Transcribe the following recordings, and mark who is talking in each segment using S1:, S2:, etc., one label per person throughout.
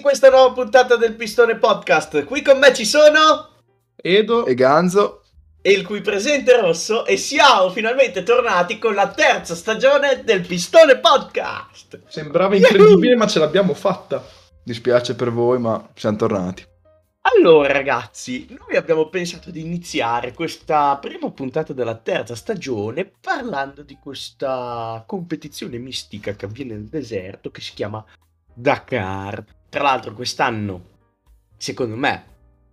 S1: In questa nuova puntata del Pistone Podcast. Qui con me ci sono
S2: Edo
S3: e Ganzo
S1: e il cui presente è Rosso e siamo finalmente tornati con la terza stagione del Pistone Podcast.
S2: Sembrava incredibile, ma ce l'abbiamo fatta.
S3: Dispiace per voi, ma siamo tornati.
S1: Allora ragazzi, noi abbiamo pensato di iniziare questa prima puntata della terza stagione parlando di questa competizione mistica che avviene nel deserto che si chiama Dakar. Tra l'altro quest'anno, secondo me,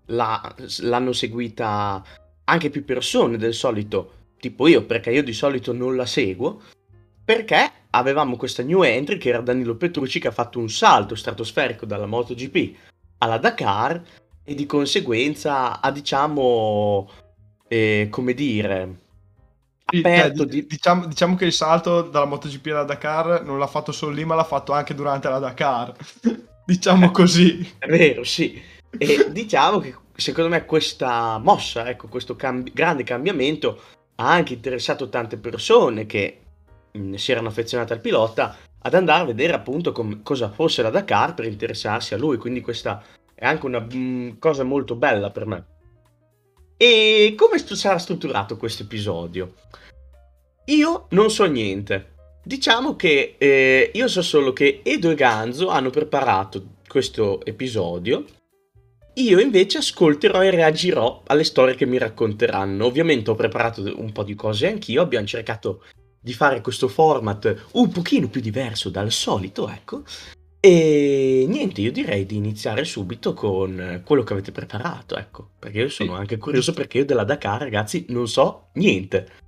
S1: la, l'hanno seguita anche più persone del solito, tipo io, perché io di solito non la seguo, perché avevamo questa new entry che era Danilo Petrucci che ha fatto un salto stratosferico dalla MotoGP alla Dakar e di conseguenza ha diciamo, eh, come dire,
S2: sì,
S1: aperto
S2: cioè,
S1: di...
S2: diciamo, diciamo, che il salto dalla MotoGP alla Dakar non l'ha fatto solo lì, ma l'ha fatto anche durante la Dakar. Diciamo così.
S1: È vero, sì. E diciamo che secondo me questa mossa, ecco, questo cambi- grande cambiamento ha anche interessato tante persone che mh, mm, si erano affezionate al pilota ad andare a vedere appunto com- cosa fosse la Dakar per interessarsi a lui, quindi questa è anche una mh, mm, cosa molto bella per me. E come st- sarà strutturato questo episodio? Io non so niente. Diciamo che eh, io so solo che Edo e Ganzo hanno preparato questo episodio. Io invece ascolterò e reagirò alle storie che mi racconteranno. Ovviamente ho preparato un po' di cose anch'io. Abbiamo cercato di fare questo format un pochino più diverso dal solito, ecco. E niente, io direi di iniziare subito con quello che avete preparato, ecco, perché io sono anche curioso perché io della Dakar, ragazzi, non so niente.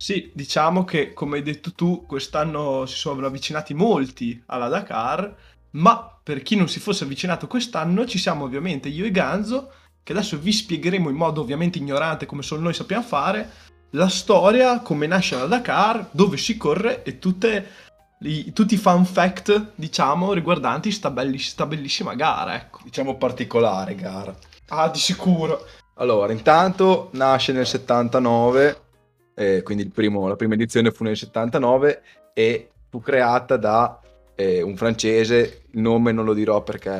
S2: Sì, diciamo che come hai detto tu, quest'anno si sono avvicinati molti alla Dakar, ma per chi non si fosse avvicinato quest'anno ci siamo ovviamente io e Ganzo, che adesso vi spiegheremo in modo ovviamente ignorante come solo noi sappiamo fare, la storia, come nasce la Dakar, dove si corre e tutte i, tutti i fun fact, diciamo, riguardanti sta, belliss- sta bellissima gara, ecco.
S3: Diciamo particolare gara.
S2: Ah, di sicuro.
S3: Allora, intanto nasce nel 79, eh, quindi primo, la prima edizione fu nel 79 e fu creata da eh, un francese, il nome non lo dirò perché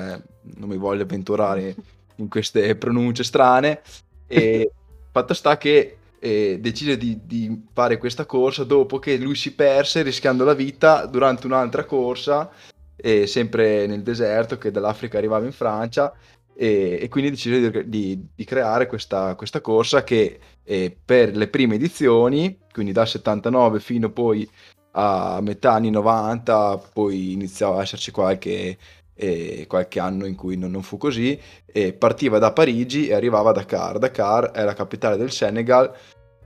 S3: non mi voglio avventurare in queste pronunce strane, e fatto sta che e decise di, di, fare questa corsa dopo che lui si perse rischiando la vita durante un'altra corsa, eh, sempre nel deserto, che dall'Africa arrivava in Francia, e, e quindi decise di, di creare questa, questa, corsa che eh, per le prime edizioni, quindi dal 79 fino poi a metà anni 90, poi iniziava a esserci qualche e qualche anno in cui non, non fu così, e partiva da Parigi e arrivava a Dakar. Dakar è la capitale del Senegal,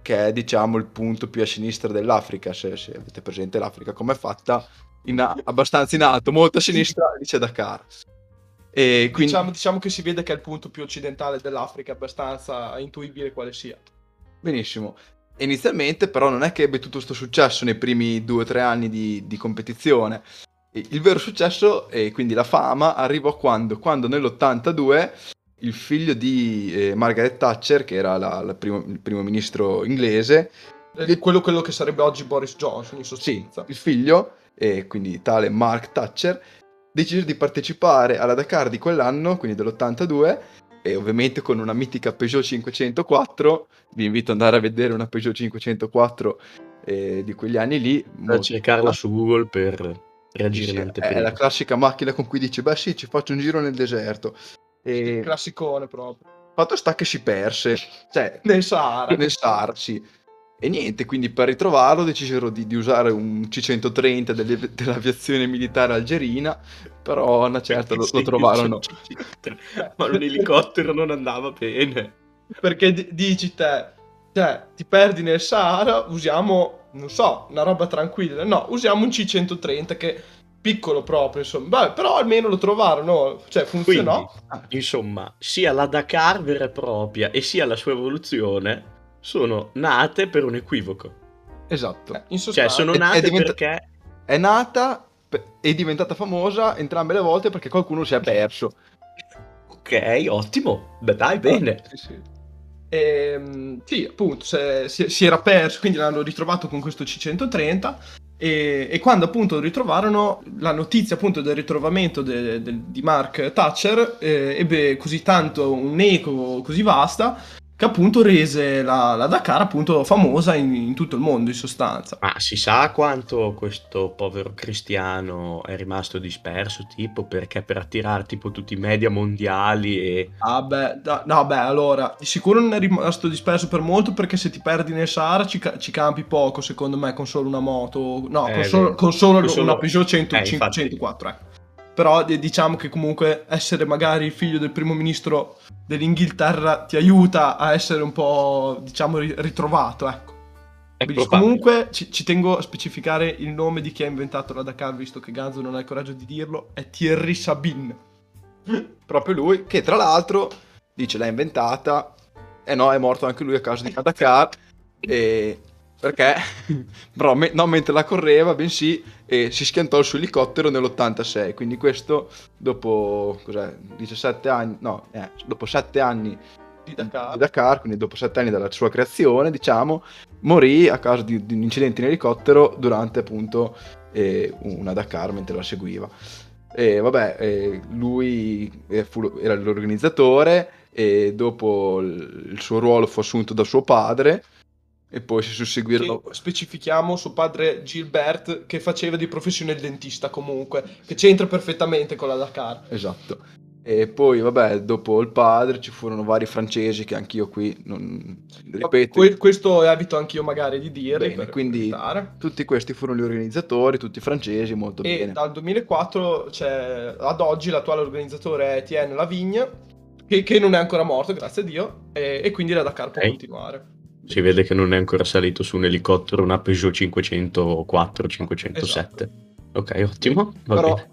S3: che è diciamo il punto più a sinistra dell'Africa, se, se avete presente l'Africa come è fatta, in, abbastanza in alto, molto a sinistra, dice Dakar.
S2: E quindi... diciamo, diciamo che si vede che è il punto più occidentale dell'Africa, abbastanza intuibile quale sia.
S3: Benissimo. Inizialmente però non è che ebbe tutto questo successo nei primi due o tre anni di, di competizione, il vero successo e quindi la fama arrivò quando, quando nell'82 il figlio di eh, Margaret Thatcher, che era la, la primo, il primo ministro inglese,
S2: eh, quello, quello, che sarebbe oggi Boris Johnson in sostanza.
S3: Sì, il figlio, e quindi tale Mark Thatcher, decise di partecipare alla Dakar di quell'anno, quindi dell'82, e ovviamente con una mitica Peugeot 504. Vi invito ad andare a vedere una Peugeot 504 eh, di quegli anni lì.
S1: A cercarla su Google per reagire
S3: in anteprima. È la classica macchina con cui dici, beh sì, ci faccio un giro nel deserto.
S2: E... Classicone proprio.
S3: Fatto sta che si perse, cioè,
S2: nel Sahara.
S3: Nel Sahara, sì. E niente, quindi per ritrovarlo decisero di, di usare un C-130 delle, dell'aviazione militare algerina, però una certa lo, lo trovarono.
S1: Ma un elicottero non andava bene.
S2: Perché d- dici te, cioè, ti perdi nel Sahara, usiamo non so, una roba tranquilla. No, usiamo un C130 che piccolo proprio, insomma. Vabbè, però almeno lo trovarono, cioè funzionò.
S1: Quindi, insomma, sia la Dakar vera e propria e sia la sua evoluzione sono nate per un equivoco.
S3: Esatto.
S1: Eh, cioè, sono nate è, è diventa- perché...
S3: È nata è diventata famosa entrambe le volte perché qualcuno si è perso.
S1: ok, ottimo. Beh, dai, bene.
S2: Sì, sì. E, ehm, sì, appunto, si, si, era perso, quindi l'hanno ritrovato con questo C130 E, e quando appunto ritrovarono la notizia appunto del ritrovamento de- de- di Mark Thatcher eh, ebbe così tanto un eco così vasta che appunto rese la, la Dakar appunto famosa in, in, tutto il mondo in sostanza.
S1: Ma si sa quanto questo povero cristiano è rimasto disperso, tipo perché per attirare tipo tutti i media mondiali e...
S2: Ah beh, da, no beh, allora, di sicuro non è rimasto disperso per molto perché se ti perdi nel Sahara ci, ci campi poco secondo me con solo una moto, no, eh, con, solo, con, solo, con solo, una Peugeot 100, eh, 504, ecco. Però diciamo che comunque essere magari il figlio del primo ministro dell'Inghilterra ti aiuta a essere un po', diciamo, ritrovato, ecco. Quindi, comunque ci, ci, tengo a specificare il nome di chi ha inventato la Dakar, visto che Ganzo non ha il coraggio di dirlo, è Thierry Sabine.
S3: Proprio lui, che tra l'altro dice l'ha inventata, e no, è morto anche lui a causa di Dakar, e perché però me- non mentre la correva, bensì e si schiantò il suo elicottero nell'86. Quindi questo dopo cos'è, 17 anni, no, eh, dopo 7 anni
S2: di Dakar.
S3: di Dakar. quindi dopo 7 anni dalla sua creazione, diciamo, morì a causa di, di un incidente in elicottero durante appunto eh, una Dakar mentre la seguiva. E vabbè, eh, lui eh, fu, era l'organizzatore e dopo il suo ruolo fu assunto da suo padre e poi si susseguirono.
S2: Che specifichiamo suo padre Gilbert che faceva di professione il dentista comunque, che c'entra perfettamente con la Dakar.
S3: Esatto. E poi, vabbè, dopo il padre ci furono vari francesi che anch'io qui non ripeto.
S2: Que- questo evito anch'io magari di dire.
S3: Bene, quindi evitare. tutti questi furono gli organizzatori, tutti francesi, molto
S2: e
S3: bene.
S2: E dal 2004 c'è, ad oggi l'attuale organizzatore è Etienne Lavigne, che, che, non è ancora morto, grazie a Dio, e, e quindi la Dakar può hey. continuare.
S1: Si vede che non è ancora salito su un elicottero una Peugeot 504 507. Esatto. Ok, ottimo. Va
S3: Però
S1: bene.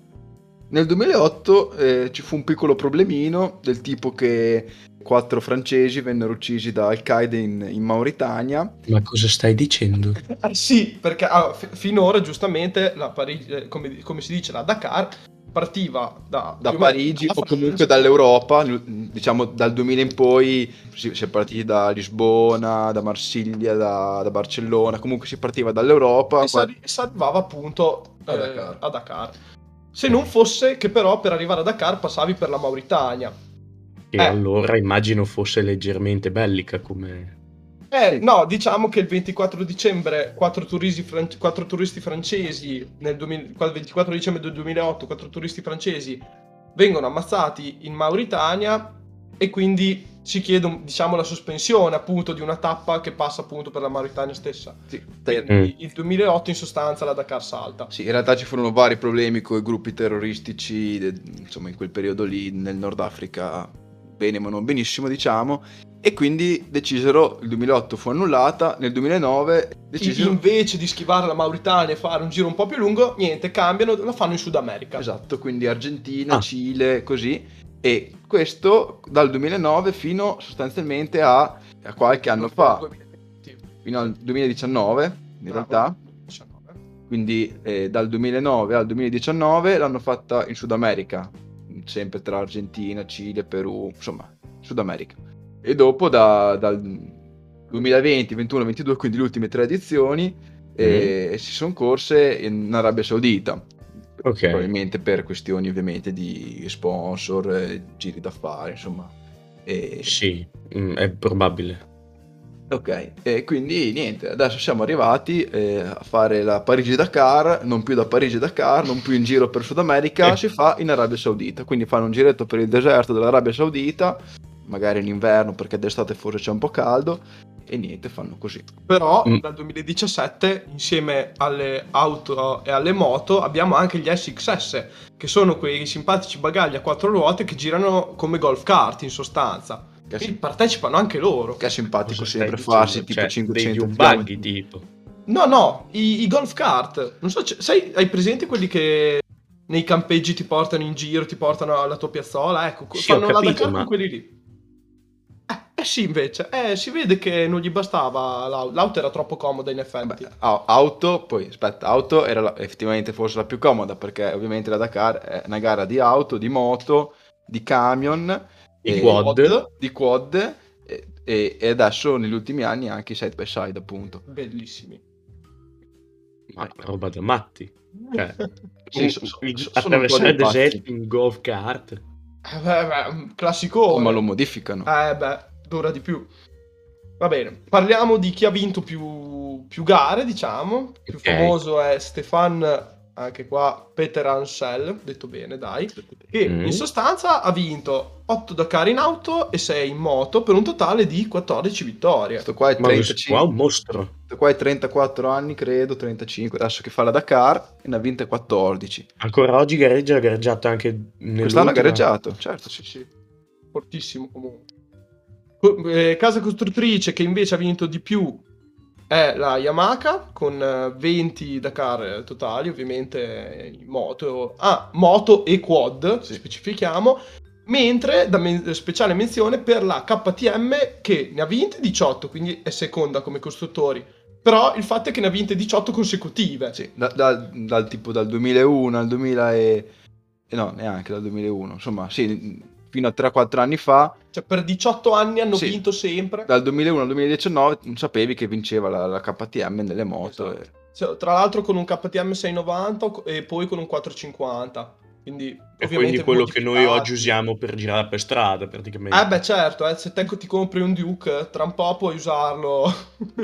S3: nel 2008 eh, ci fu un piccolo problemino del tipo che quattro francesi vennero uccisi da Al-Qaeda in, in Mauritania.
S1: Ma cosa stai dicendo?
S2: Eh, sì, perché ah, f- finora giustamente la Parigi, eh, come, come si dice la Dakar partiva da,
S3: da Parigi o comunque dall'Europa, diciamo dal 2000 in poi si, si è partiti da Lisbona, da Marsiglia, da, da, Barcellona, comunque si partiva dall'Europa.
S2: E si arrivava appunto a Dakar. Eh, a Dakar. Se non fosse che però per arrivare a Dakar passavi per la Mauritania.
S1: E eh. allora immagino fosse leggermente bellica come
S2: eh, no, diciamo che il 24 dicembre quattro turisti, fran- quattro turisti francesi, nel 2000, 24 dicembre del 2008, quattro turisti francesi vengono ammazzati in Mauritania e quindi si chiede, diciamo, la sospensione appunto di una tappa che passa appunto per la Mauritania stessa. Sì. Mm. Il 2008 in sostanza la Dakar salta.
S3: Sì, in realtà ci furono vari problemi con i gruppi terroristici, insomma, in quel periodo lì nel Nord Africa, bene ma non benissimo, diciamo, e quindi decisero, il 2008 fu annullata, nel 2009 decisero...
S2: Invece di schivare la Mauritania e fare un giro un po' più lungo, niente, cambiano, lo fanno in Sud America.
S3: Esatto, quindi Argentina, ah. Cile, così. E questo dal 2009 fino sostanzialmente a, a qualche anno fa, fino al 2019 in Bravo. realtà. Quindi eh, dal 2009 al 2019 l'hanno fatta in Sud America, sempre tra Argentina, Cile, Perù, insomma, Sud America e dopo da, dal 2020, 21, 22, quindi le ultime tre edizioni, mm. e si sono corse in Arabia Saudita. Okay. Probabilmente per questioni ovviamente di sponsor, eh, giri d'affari, insomma.
S1: E... Sì, mm, è probabile.
S3: Ok, e quindi niente, adesso siamo arrivati eh, a fare la Parigi-Dakar, non più da Parigi-Dakar, non più in giro per Sud America, eh. si fa in Arabia Saudita, quindi fanno un giretto per il deserto dell'Arabia Saudita, magari in inverno perché d'estate forse c'è un po' caldo e niente, fanno così.
S2: Però mm. dal 2017 insieme alle auto e alle moto abbiamo anche gli SXS, che sono quei simpatici bagagli a quattro ruote che girano come golf kart in sostanza. Che Quindi partecipano anche loro.
S3: Che è simpatico Cosa sempre farsi tipo cioè, 500
S1: degli buggy tipo.
S2: No, no, i, i, golf kart. Non so, sai, hai presente quelli che nei campeggi ti portano in giro, ti portano alla tua piazzola? Ecco, sì, fanno capito, la Dakar ma... con quelli lì. Eh sì, invece, eh, si vede che non gli bastava l'auto, l'auto era troppo comoda in effetti.
S3: Beh, auto, poi aspetta, auto era la, effettivamente forse la più comoda perché ovviamente la Dakar è una gara di auto, di moto, di camion,
S1: di quad,
S3: di quad e, e, e, adesso negli ultimi anni anche i side by side appunto.
S2: Bellissimi.
S1: Ma roba da matti. Cioè,
S3: Sì,
S1: un-
S3: so- so-
S1: il-
S3: un
S1: attraversare
S3: pazzi.
S1: deserti in golf kart.
S2: Eh, beh, beh, un classico.
S3: Oh, ma lo modificano.
S2: Eh beh, dura di più. Va bene, parliamo di chi ha vinto più, più gare, diciamo. Il più
S1: Ok.
S2: famoso è Stefan, anche qua Peter Ansel, detto bene, dai. Che
S1: Mm.
S2: in sostanza ha vinto 8 Dakar in auto e 6 in moto per un totale di 14 vittorie.
S3: Questo qua è
S1: Ma questo
S3: 35.
S1: qua è un mostro.
S3: Questo qua è 34 anni, credo, 35. Adesso che fa la Dakar e ne ha vinte 14.
S1: Ancora oggi gareggia, ha gareggiato anche nell'ultima.
S3: Quest'anno ha gareggiato, certo, sì, sì.
S2: Fortissimo comunque. Co- eh, casa costruttrice che invece ha vinto di più è la Yamaha con eh, 20 Dakar totali, ovviamente in moto. Ah, moto e quad,
S3: Sì.
S2: specifichiamo. Mentre da men- speciale menzione per la KTM che ne ha vinte 18, quindi è seconda come costruttori. Però il fatto è che ne ha vinte 18 consecutive.
S3: Sì, da- da- dal tipo dal 2001 al 2000 e... eh, no, neanche dal 2001. Insomma, sì, fino a 3-4 anni fa,
S2: Cioè per 18 anni hanno
S3: Sì.
S2: vinto sempre.
S3: dal 2001 al 2019, non sapevi che vinceva la, la KTM nelle moto.
S2: Esatto.
S3: e-
S2: Cioè, tra l'altro con un KTM 690 e poi con un 450. Quindi,
S1: È
S2: ovviamente
S1: quindi quello che noi oggi usiamo per girare per strada, praticamente.
S2: Eh beh, certo, eh, se te ti compri un Duke, tra un po' puoi usarlo.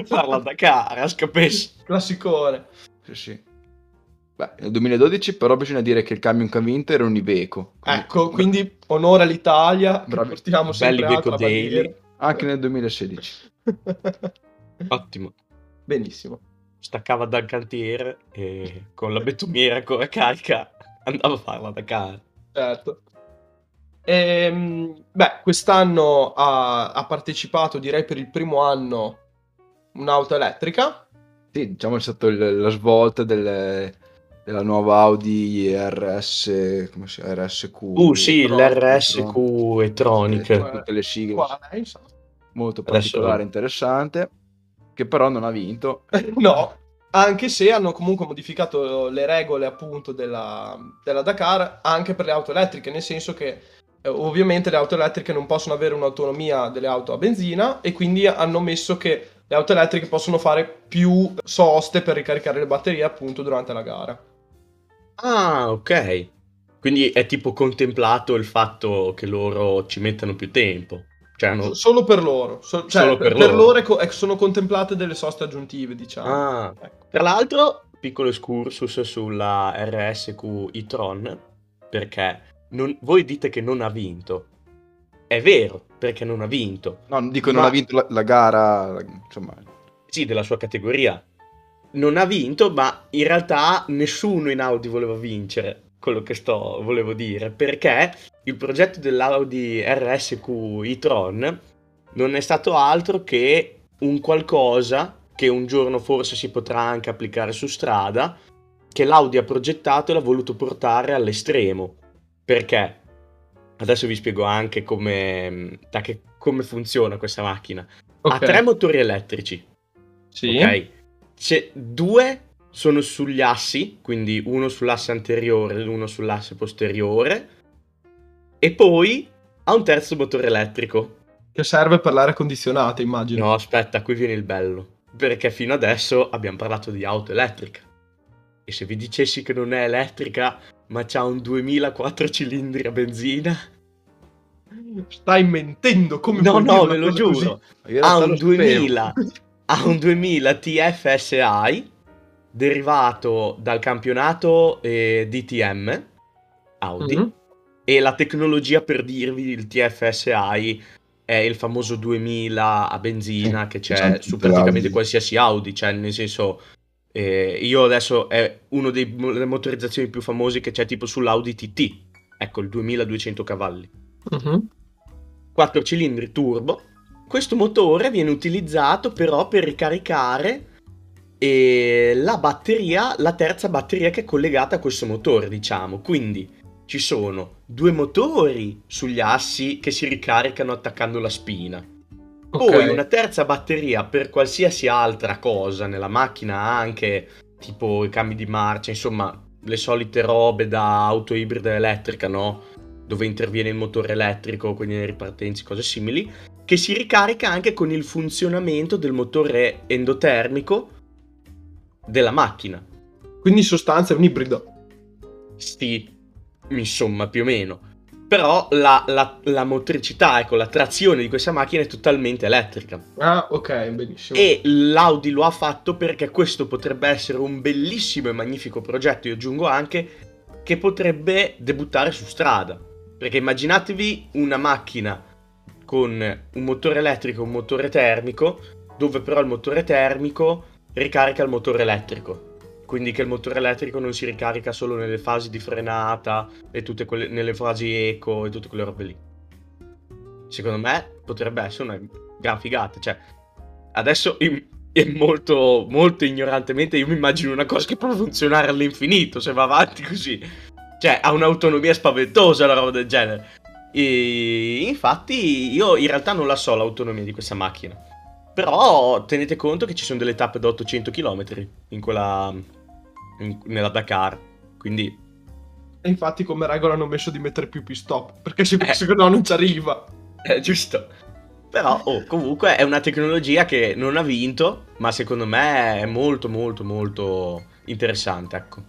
S1: Parla da cara, scapessi.
S2: Classicone.
S3: Sì, sì. Beh, nel 2012 però bisogna dire che il camion che ha vinto era un Iveco. Quindi-
S2: Ecco, quindi onore all'Italia, che
S3: Bravi.
S2: portiamo sempre
S1: Belli Veco
S2: bandiera.
S3: Anche nel 2016.
S1: Ottimo.
S2: Benissimo.
S1: Staccava dal cantiere e con la betumiera ancora carica andava a farla da cara.
S2: Certo. Ehm, beh, quest'anno ha, ha partecipato, direi per il primo anno, un'auto elettrica.
S3: Sì, diciamo è stata la svolta delle- della nuova Audi RS, come si RSQ.
S1: Uh sì, l'RSQ Electronic.
S3: Eh, tutte le sigle
S2: Qua, insomma.
S3: molto
S1: Adesso-
S3: particolare, interessante, che però non ha vinto.
S2: No, anche se hanno comunque modificato le regole appunto della, della Dakar anche per le auto elettriche, nel senso che eh, ovviamente le auto elettriche non possono avere un'autonomia delle auto a benzina e quindi hanno messo che le auto elettriche possono fare più soste per ricaricare le batterie appunto durante la gara.
S1: Ah, ok. Quindi è tipo contemplato il fatto che loro ci mettano più tempo. Cioè hanno...
S2: Solo per loro, so- cioè,
S1: Solo per
S2: per,
S1: loro.
S2: loro, ecco, sono contemplate delle soste aggiuntive, diciamo.
S1: Ah,
S2: Ecco.
S1: Tra l'altro, piccolo excursus sulla RSQ e-tron, perché non- voi dite che non ha vinto. È vero, perché non ha vinto.
S3: No, dico non
S1: Ma-
S3: ha vinto la, la gara, insomma,
S1: Sì, della sua categoria. Non ha vinto, ma in realtà nessuno in Audi voleva vincere, quello che sto volevo dire, perché il progetto dell'Audi RSQ e-tron non è stato altro che un qualcosa che un giorno forse si potrà anche applicare su strada, che l'Audi ha progettato e l'ha voluto portare all'estremo. Perché? Adesso vi spiego anche come, da che- come funziona questa macchina. Ha tre motori elettrici,
S2: Sì.
S1: ok? C'è due sono sugli assi, quindi uno sull'asse anteriore e uno sull'asse posteriore, e poi ha un terzo motore elettrico.
S2: Che serve per l'aria condizionata, immagino.
S1: No, aspetta, qui viene il bello. Perché fino adesso abbiamo parlato di auto elettrica. E se vi dicessi che non è elettrica, ma c'ha un 2004 cilindri a benzina?
S2: Stai mentendo come
S1: No,
S2: puoi
S1: no, ve lo giuro. Ha un
S3: lo sapevo.
S1: 2000, ha un 2000 TFSI derivato dal campionato eh, DTM Audi
S2: Mhm.
S1: e la tecnologia per dirvi il TFSI è il famoso 2000 a benzina che c'è
S3: sono
S1: su praticamente qualsiasi Audi, cioè nel senso eh, io adesso è una delle motorizzazioni più famose che c'è tipo sull'Audi TT, ecco il 2200 cavalli.
S2: Mhm.
S1: 4 cilindri turbo. Questo motore viene utilizzato però per ricaricare eh, la batteria, la terza batteria che è collegata a questo motore, diciamo. Quindi ci sono due motori sugli assi che si ricaricano attaccando la spina. Poi
S2: Ok.
S1: una terza batteria per qualsiasi altra cosa nella macchina, anche tipo i cambi di marcia, insomma, le solite robe da auto ibrida elettrica, no? Dove interviene il motore elettrico, quindi le ripartenze, cose simili, che si ricarica anche con il funzionamento del motore endotermico della macchina.
S2: Quindi in sostanza è un ibrido.
S1: Sì, insomma, più o meno. Però la, la- la motricità, ecco, la trazione di questa macchina è totalmente elettrica.
S2: Ah, ok, benissimo.
S1: E l'Audi lo ha fatto perché questo potrebbe essere un bellissimo e magnifico progetto, io aggiungo anche, che potrebbe debuttare su strada. Perché immaginatevi una macchina con un motore elettrico e un motore termico, dove però il motore termico ricarica il motore elettrico. Quindi che il motore elettrico non si ricarica solo nelle fasi di frenata e tutte quelle nelle fasi eco e tutte quelle robe lì. Secondo me potrebbe essere una gran figata. Cioè, adesso è molto, molto ignorantemente io mi immagino una cosa che può funzionare all'infinito se va avanti così. Cioè, ha un'autonomia spaventosa una roba del genere. E infatti io in realtà non la so l'autonomia di questa macchina. Però tenete conto che ci sono delle tappe da 800 km in quella in- nella Dakar. Quindi
S2: E infatti come regola hanno messo di mettere più pit stop, perché se,
S1: Eh.
S2: se no non ci arriva.
S1: è giusto. Però oh, comunque è una tecnologia che non ha vinto, ma secondo me è molto molto molto interessante, ecco.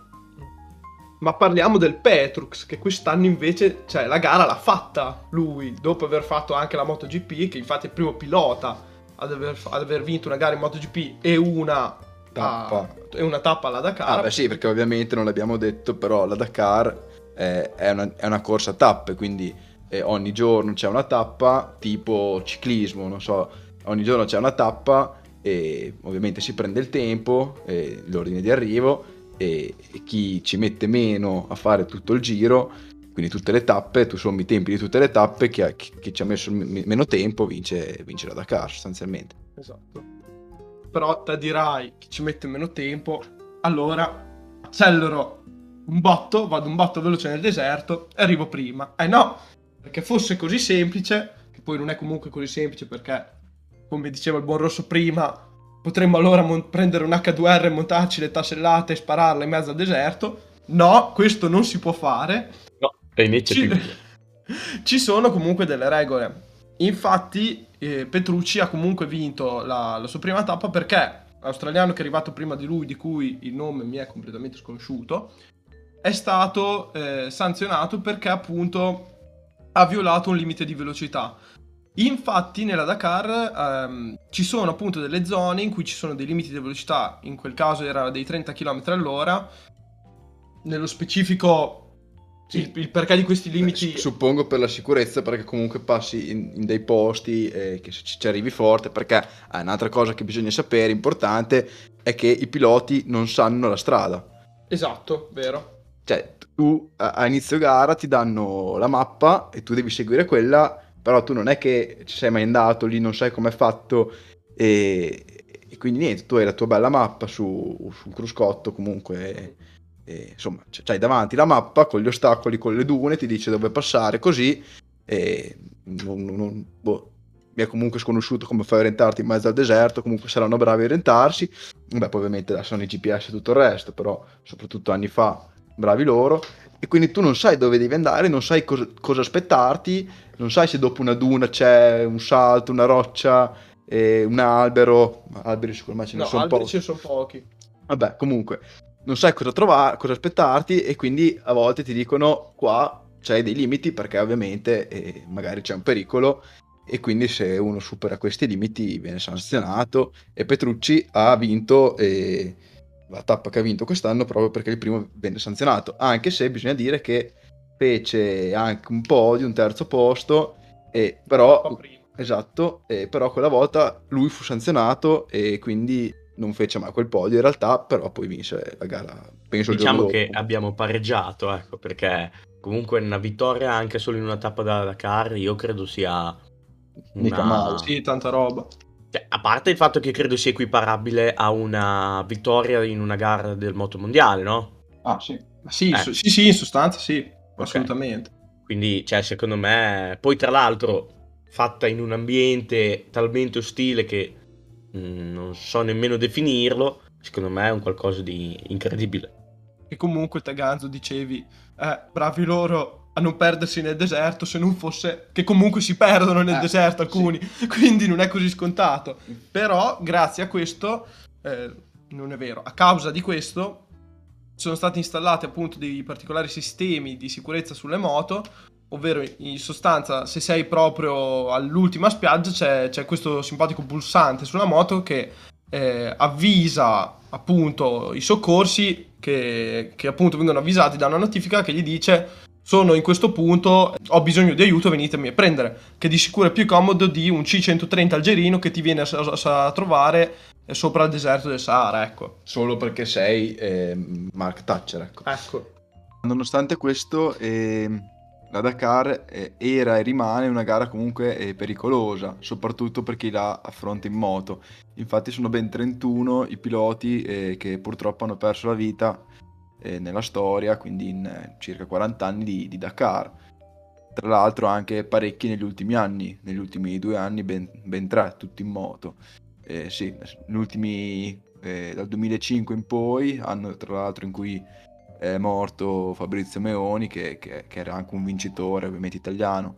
S2: Ma parliamo del Petrux, che quest'anno invece, cioè, la gara l'ha fatta lui, dopo aver fatto anche la MotoGP, che infatti è il primo pilota ad aver, ad aver vinto una gara in MotoGP e una
S3: Tappa.
S2: a- e una tappa alla Dakar.
S3: Ah, beh sì, perché ovviamente non l'abbiamo detto, però la Dakar eh, è, una, è una corsa a tappe, quindi eh, ogni giorno c'è una tappa, tipo ciclismo, non so, ogni giorno c'è una tappa e ovviamente si prende il tempo, eh, l'ordine di arrivo e, chi ci mette meno a fare tutto il giro, quindi tutte le tappe, tu sommi i tempi di tutte le tappe, chi, ha- chi- chi ci ha messo m- meno tempo vince, vince la Dakar sostanzialmente.
S2: Esatto. Però te dirai che ci mette meno tempo, allora accelero un botto, vado un botto veloce nel deserto e arrivo prima. Eh no, perché fosse così semplice, che poi non è comunque così semplice perché, come diceva il buon rosso prima, potremmo allora mon- prendere un H2R, montarci le tassellate e spararle in mezzo al deserto. No, questo non si può fare.
S1: No, e invece
S2: Ci, ci sono comunque delle regole. Infatti, eh, Petrucci ha comunque vinto la, la sua prima tappa perché l'australiano che è arrivato prima di lui, di cui il nome mi è completamente sconosciuto, è stato eh, sanzionato perché appunto ha violato un limite di velocità. Infatti nella Dakar ehm, ci sono appunto delle zone in cui ci sono dei limiti di velocità, in quel caso era dei 30 km all'ora, nello specifico il, il perché di questi limiti...
S3: Eh, suppongo per la sicurezza, perché comunque passi in, in dei posti eh, che ci, ci arrivi forte, perché ah, un'altra cosa che bisogna sapere, importante, è che i piloti non sanno la strada.
S2: Esatto, vero.
S3: Cioè, tu a, a inizio gara ti danno la mappa e tu devi seguire quella, però tu non è che ci sei mai andato lì, non sai com'è fatto e, e quindi niente, tu hai la tua bella mappa su, sul cruscotto comunque... e- insomma, c'hai davanti la mappa con gli ostacoli, con le dune, ti dice dove passare, così e non- non- boh, mi è comunque sconosciuto come fai a orientarti in mezzo al deserto, comunque saranno bravi a orientarsi. Beh, poi ovviamente adesso hanno i GPS e tutto il resto, però soprattutto anni fa bravi loro. E quindi tu non sai dove devi andare, non sai cosa, cosa aspettarti, non sai se dopo una duna c'è un salto, una roccia, eh, un albero. Alberi me ce ne
S2: No,
S3: sono
S2: alberi
S3: pochi.
S2: ce ne sono pochi.
S3: Vabbè, comunque, non sai cosa trovare, cosa aspettarti e quindi a volte ti dicono qua c'hai dei limiti perché ovviamente eh, magari c'è un pericolo e quindi se uno supera questi limiti viene sanzionato e Petrucci ha vinto eh, la tappa che ha vinto quest'anno proprio perché il primo venne sanzionato, anche se bisogna dire che fece anche un po' di un terzo posto e però. Esatto, eh, però quella volta lui fu sanzionato e quindi non fece mai quel podio in realtà, però poi vinse la gara, penso il
S1: Diciamo che
S3: dopo.
S1: abbiamo pareggiato, ecco, perché comunque una vittoria anche solo in una tappa da Dakar io credo sia
S3: Mica
S1: una...
S3: male,
S2: Sì, tanta roba.
S1: Cioè, a parte il fatto che credo sia equiparabile a una vittoria in una gara del moto mondiale, no?
S3: Ah sì.
S2: Sì,
S1: Eh.
S2: so- sì, sì, in sostanza sì, assolutamente.
S1: Quindi, cioè, secondo me, poi tra l'altro fatta in un ambiente talmente ostile che mm, non so nemmeno definirlo, secondo me è un qualcosa di incredibile.
S2: E comunque te Ganzo dicevi, eh, bravi loro a non perdersi nel deserto se non fosse che comunque si perdono nel
S3: Eh,
S2: deserto alcuni, quindi non è così scontato. Però grazie a questo, eh, non è vero, a causa di questo sono stati installati appunto dei particolari sistemi di sicurezza sulle moto, ovvero in sostanza se sei proprio all'ultima spiaggia c'è, c'è questo simpatico pulsante sulla moto che eh, avvisa appunto i soccorsi che, che appunto vengono avvisati da una notifica che gli dice sono in questo punto, ho bisogno di aiuto, venitemi a prendere, che di sicuro è più comodo di un C-130 algerino che ti viene a, a, a trovare sopra il deserto del Sahara, ecco.
S3: Solo perché sei eh, Mark Thatcher, ecco.
S2: Ecco.
S3: Nonostante questo, eh, la Dakar eh, era e rimane una gara comunque eh, pericolosa, soprattutto per chi la affronta in moto. Infatti sono ben 31 i piloti eh, che purtroppo hanno perso la vita eh, nella storia, quindi in eh, circa 40 anni di, di, Dakar. Tra l'altro anche parecchi negli ultimi anni, negli ultimi due anni ben, ben tre, tutti in moto. Eh, sì, ultimi, eh, dal 2005 in poi, anno tra l'altro in cui è morto Fabrizio Meoni, che, che, che era anche un vincitore ovviamente italiano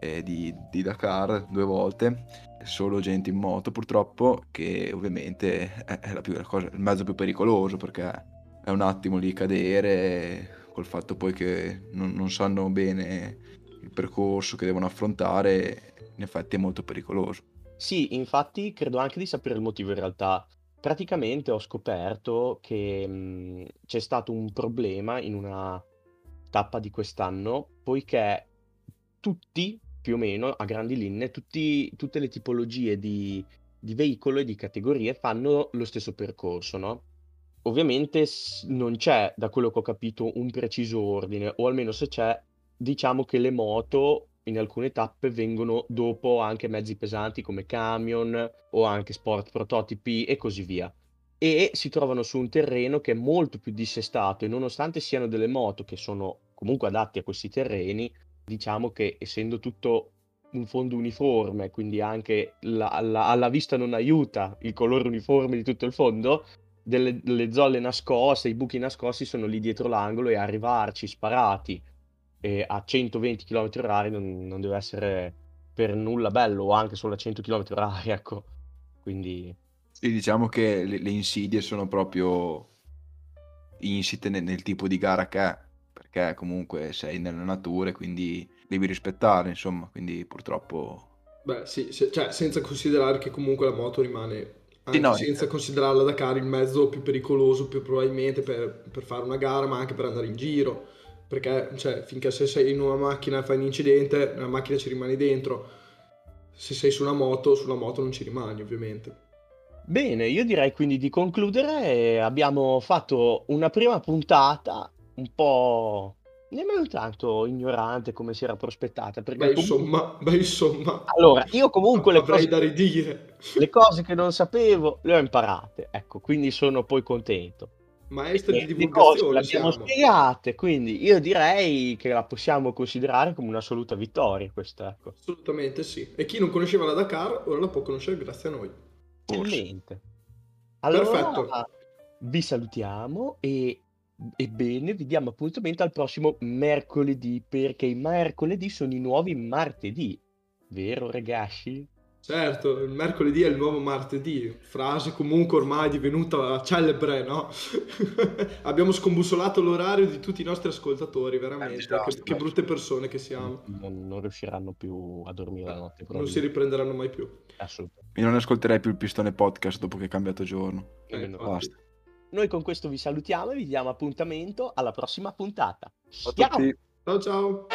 S3: eh, di, di Dakar due volte solo gente in moto purtroppo che ovviamente è, più, cosa, il mezzo più pericoloso perché è un attimo lì cadere col fatto poi che non, non sanno bene il percorso che devono affrontare, in effetti è molto pericoloso.
S1: Sì, infatti credo anche di sapere il motivo in realtà. Praticamente ho scoperto che mh, c'è stato un problema in una tappa di quest'anno, poiché tutti, più o meno, a grandi linee, tutti, tutte le tipologie di, di veicolo e di categorie fanno lo stesso percorso, no? Ovviamente non c'è, da quello che ho capito, un preciso ordine, o almeno se c'è, diciamo che le moto in alcune tappe vengono dopo anche mezzi pesanti come camion o anche sport prototipi e così via. E si trovano su un terreno che è molto più dissestato e nonostante siano delle moto che sono comunque adatti a questi terreni, diciamo che essendo tutto un fondo uniforme, quindi anche la, la, alla vista non aiuta il colore uniforme di tutto il fondo, delle, delle zolle nascoste, i buchi nascosti sono lì dietro l'angolo e arrivarci sparati eh, a 120 km h non, non, deve essere per nulla bello o anche solo a 100 km h ecco. Quindi...
S3: Sì, diciamo che le, le, insidie sono proprio insite nel, nel tipo di gara che è, perché comunque sei nella natura e quindi devi rispettare, insomma, quindi purtroppo...
S2: Beh, sì, se, cioè, senza considerare che comunque la moto rimane no, senza considerare la Dakar il mezzo più pericoloso più probabilmente per, per, fare una gara ma anche per andare in giro. Perché cioè, finché se sei in una macchina e fai un incidente nella macchina ci rimani dentro. Se sei su una moto sulla moto non ci rimani ovviamente.
S1: Bene io direi quindi di concludere. Abbiamo fatto una prima puntata un po' nemmeno tanto ignorante come si era prospettata. Perché
S2: beh, comunque... insomma, beh, insomma.
S1: Allora, io comunque
S2: le cose, da ridire.
S1: le cose che non sapevo le ho imparate, ecco, quindi sono poi contento.
S2: Maestri di divulgazione
S1: le abbiamo spiegate, quindi io direi che la possiamo considerare come un'assoluta vittoria questa, ecco.
S2: Assolutamente sì. E chi non conosceva la Dakar ora la può conoscere grazie a noi.
S1: Eccellente. Allora, Perfetto. vi salutiamo e Ebbene, vi diamo appuntamento al prossimo mercoledì, perché i mercoledì sono i nuovi martedì. Vero, ragazzi?
S2: Certo, il mercoledì è il nuovo martedì, frase comunque ormai divenuta celebre, no? Abbiamo scombussolato l'orario di tutti i nostri ascoltatori, veramente. Che, che, brutte persone che siamo.
S1: Non, non, riusciranno più a dormire la notte.
S2: Non si riprenderanno mai più.
S3: Assolutamente. Io non ascolterei più il pistone podcast dopo che è cambiato giorno.
S1: Eh, Basta. Noi con questo vi salutiamo e vi diamo appuntamento alla prossima puntata.
S2: Ciao ciao. ciao. ciao.